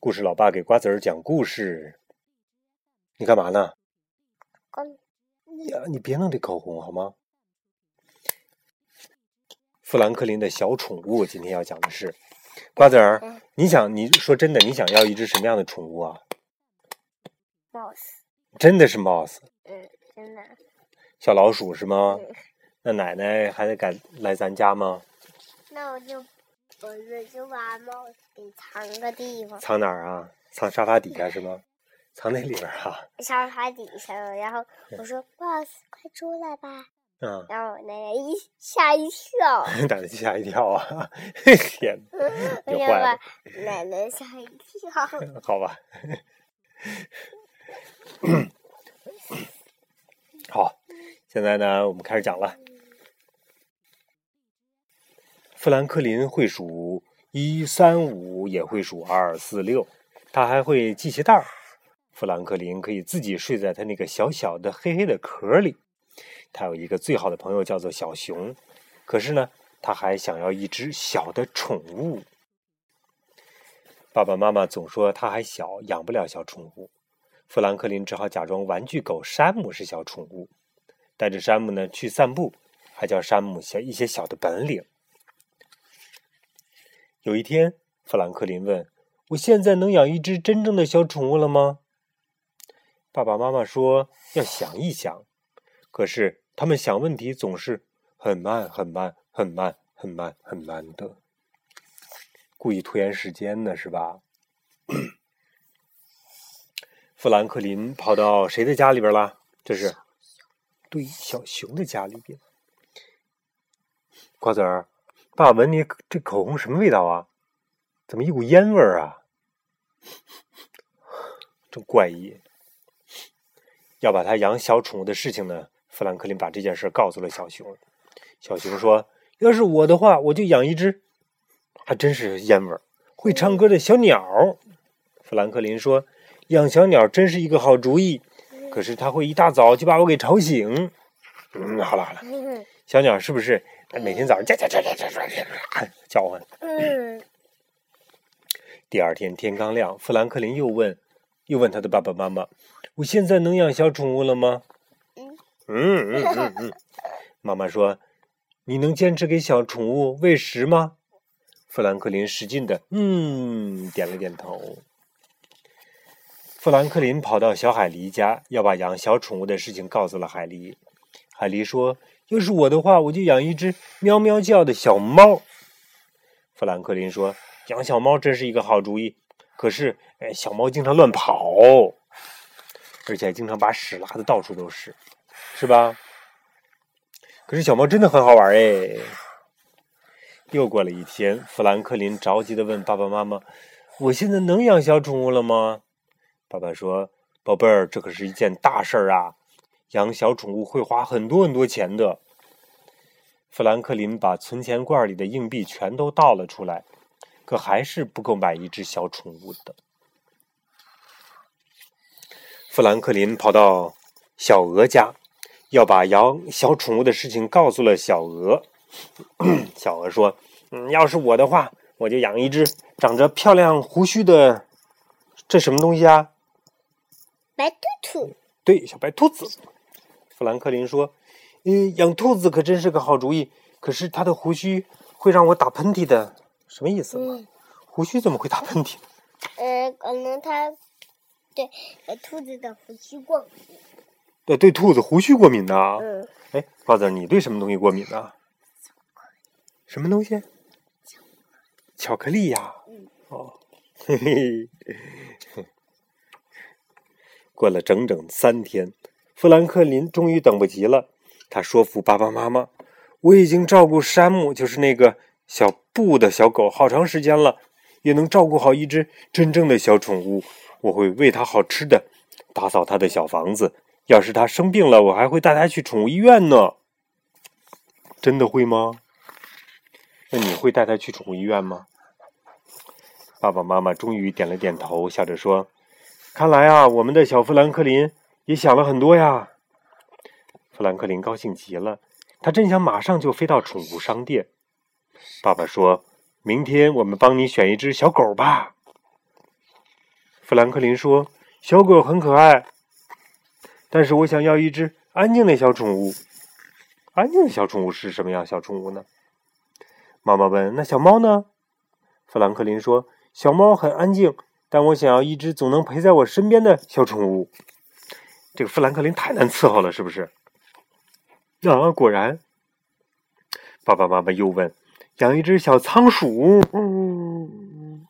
故事老爸给瓜子儿讲故事。你干嘛呢？呀，你别弄这口红好吗？富兰克林的小宠物，今天要讲的是瓜子儿。你想，你说真的，你想要一只什么样的宠物啊？mouse。真的是 mouse。嗯，真的。小老鼠是吗？那奶奶还得敢来咱家吗？那我就。我就把帽子给藏个地方。藏哪儿啊？藏沙发底下是吗？藏那里边啊？沙发底下，然后我说：“boss，快出来吧！”嗯。然后奶奶一吓一跳。奶奶吓一跳啊！天，别坏了。奶奶吓一跳。好吧。好，现在呢，我们开始讲了。富兰克林会数一三五，也会数二四六，他还会系鞋带儿。富兰克林可以自己睡在他那个小小的黑黑的壳里。他有一个最好的朋友叫做小熊，可是呢，他还想要一只小的宠物。爸爸妈妈总说他还小，养不了小宠物。富兰克林只好假装玩具狗山姆是小宠物，带着山姆呢去散步，还教山姆小一些小的本领。有一天，富兰克林问：“我现在能养一只真正的小宠物了吗？”爸爸妈妈说：“要想一想。”可是他们想问题总是很慢、很慢、很慢、很慢、很慢的，故意拖延时间呢，是吧？富兰克林跑到谁的家里边了？这是对小熊的家里边。瓜子儿。爸，闻你这口红什么味道啊？怎么一股烟味儿啊？真怪异。要把他养小宠物的事情呢，富兰克林把这件事告诉了小熊。小熊说：“要是我的话，我就养一只，还真是烟味儿，会唱歌的小鸟。”富兰克林说：“养小鸟真是一个好主意，可是它会一大早就把我给吵醒。”嗯，好了好了，小鸟是不是？每天早上叫叫叫叫叫叫叫唤。嗯。第二天天刚亮，富兰克林又问，又问他的爸爸妈妈：“我现在能养小宠物了吗？”嗯嗯嗯嗯。妈妈说：“你能坚持给小宠物喂食吗？”富兰克林使劲的嗯点了点头。富兰克林跑到小海狸家，要把养小宠物的事情告诉了海狸。海狸说。要是我的话，我就养一只喵喵叫的小猫。富兰克林说：“养小猫真是一个好主意，可是，哎，小猫经常乱跑，而且还经常把屎拉的到处都是，是吧？可是小猫真的很好玩哎。”又过了一天，富兰克林着急的问爸爸妈妈：“我现在能养小宠物了吗？”爸爸说：“宝贝儿，这可是一件大事儿啊。”养小宠物会花很多很多钱的。富兰克林把存钱罐里的硬币全都倒了出来，可还是不够买一只小宠物的。富兰克林跑到小鹅家，要把养小宠物的事情告诉了小鹅。小鹅说：“嗯，要是我的话，我就养一只长着漂亮胡须的，这什么东西啊？白兔兔。对，小白兔子。”富兰克林说：“嗯，养兔子可真是个好主意。可是它的胡须会让我打喷嚏的，什么意思？胡须怎么会打喷嚏？呃，可能它对兔子的胡须过敏。对，对兔子胡须过敏呢。嗯。哎，瓜子，你对什么东西过敏呢？什么东西？巧克力呀。嗯。哦。嘿嘿。过了整整三天。富兰克林终于等不及了，他说服爸爸妈妈：“我已经照顾山姆，就是那个小布的小狗，好长时间了，也能照顾好一只真正的小宠物。我会喂它好吃的，打扫它的小房子。要是它生病了，我还会带它去宠物医院呢。真的会吗？那你会带它去宠物医院吗？”爸爸妈妈终于点了点头，笑着说：“看来啊，我们的小富兰克林。”也想了很多呀，富兰克林高兴极了，他真想马上就飞到宠物商店。爸爸说：“明天我们帮你选一只小狗吧。”富兰克林说：“小狗很可爱，但是我想要一只安静的小宠物。安静的小宠物是什么样小宠物呢？”妈妈问：“那小猫呢？”富兰克林说：“小猫很安静，但我想要一只总能陪在我身边的小宠物。”这个富兰克林太难伺候了，是不是？啊，果然。爸爸妈妈又问：“养一只小仓鼠？”嗯，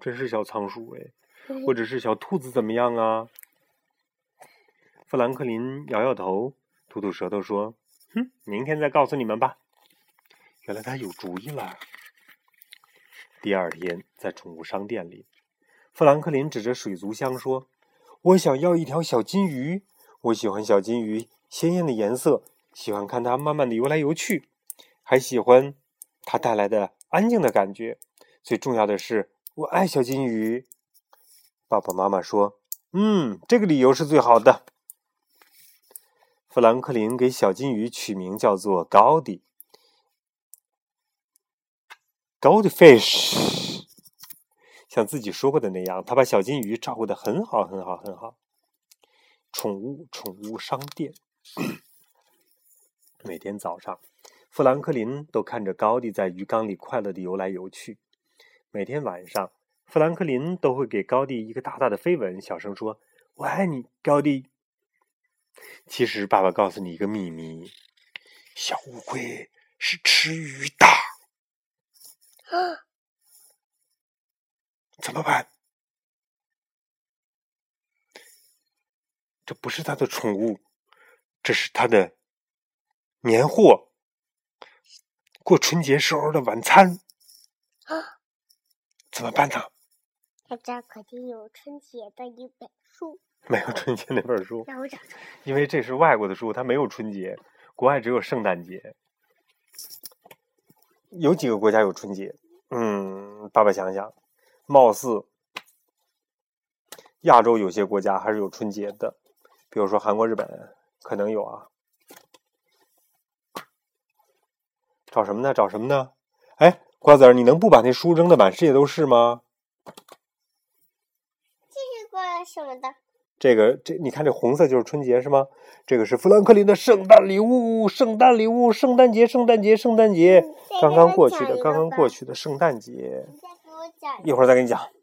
真是小仓鼠哎，或者是小兔子怎么样啊？富兰克林摇摇头，吐吐舌头说：“哼，明天再告诉你们吧。”原来他有主意了。第二天，在宠物商店里，富兰克林指着水族箱说：“我想要一条小金鱼，我喜欢小金鱼鲜艳的颜色。”喜欢看它慢慢的游来游去，还喜欢它带来的安静的感觉。最重要的是，我爱小金鱼。爸爸妈妈说：“嗯，这个理由是最好的。”富兰克林给小金鱼取名叫做高迪 （Goldfish）。像自己说过的那样，他把小金鱼照顾的很好，很好，很好。宠物宠物商店。每天早上，富兰克林都看着高地在鱼缸里快乐的游来游去。每天晚上，富兰克林都会给高地一个大大的飞吻，小声说：“我爱你，高地。”其实，爸爸告诉你一个秘密：小乌龟是吃鱼的。怎么办？这不是他的宠物，这是他的。年货，过春节时候的晚餐啊，怎么办呢？他家肯定有春节的一本书。没有春节那本书。让我找找。因为这是外国的书，它没有春节，国外只有圣诞节。有几个国家有春节？嗯，爸爸想想，貌似亚洲有些国家还是有春节的，比如说韩国、日本，可能有啊。找什么呢？找什么呢？哎，瓜子儿，你能不把那书扔的满世界都是吗？这是个什么的？这个这，你看这红色就是春节是吗？这个是富兰克林的圣诞礼物，圣诞礼物，圣诞节，圣诞节，圣诞节，刚刚过去的，刚刚过去的圣诞节。一会儿再跟你讲。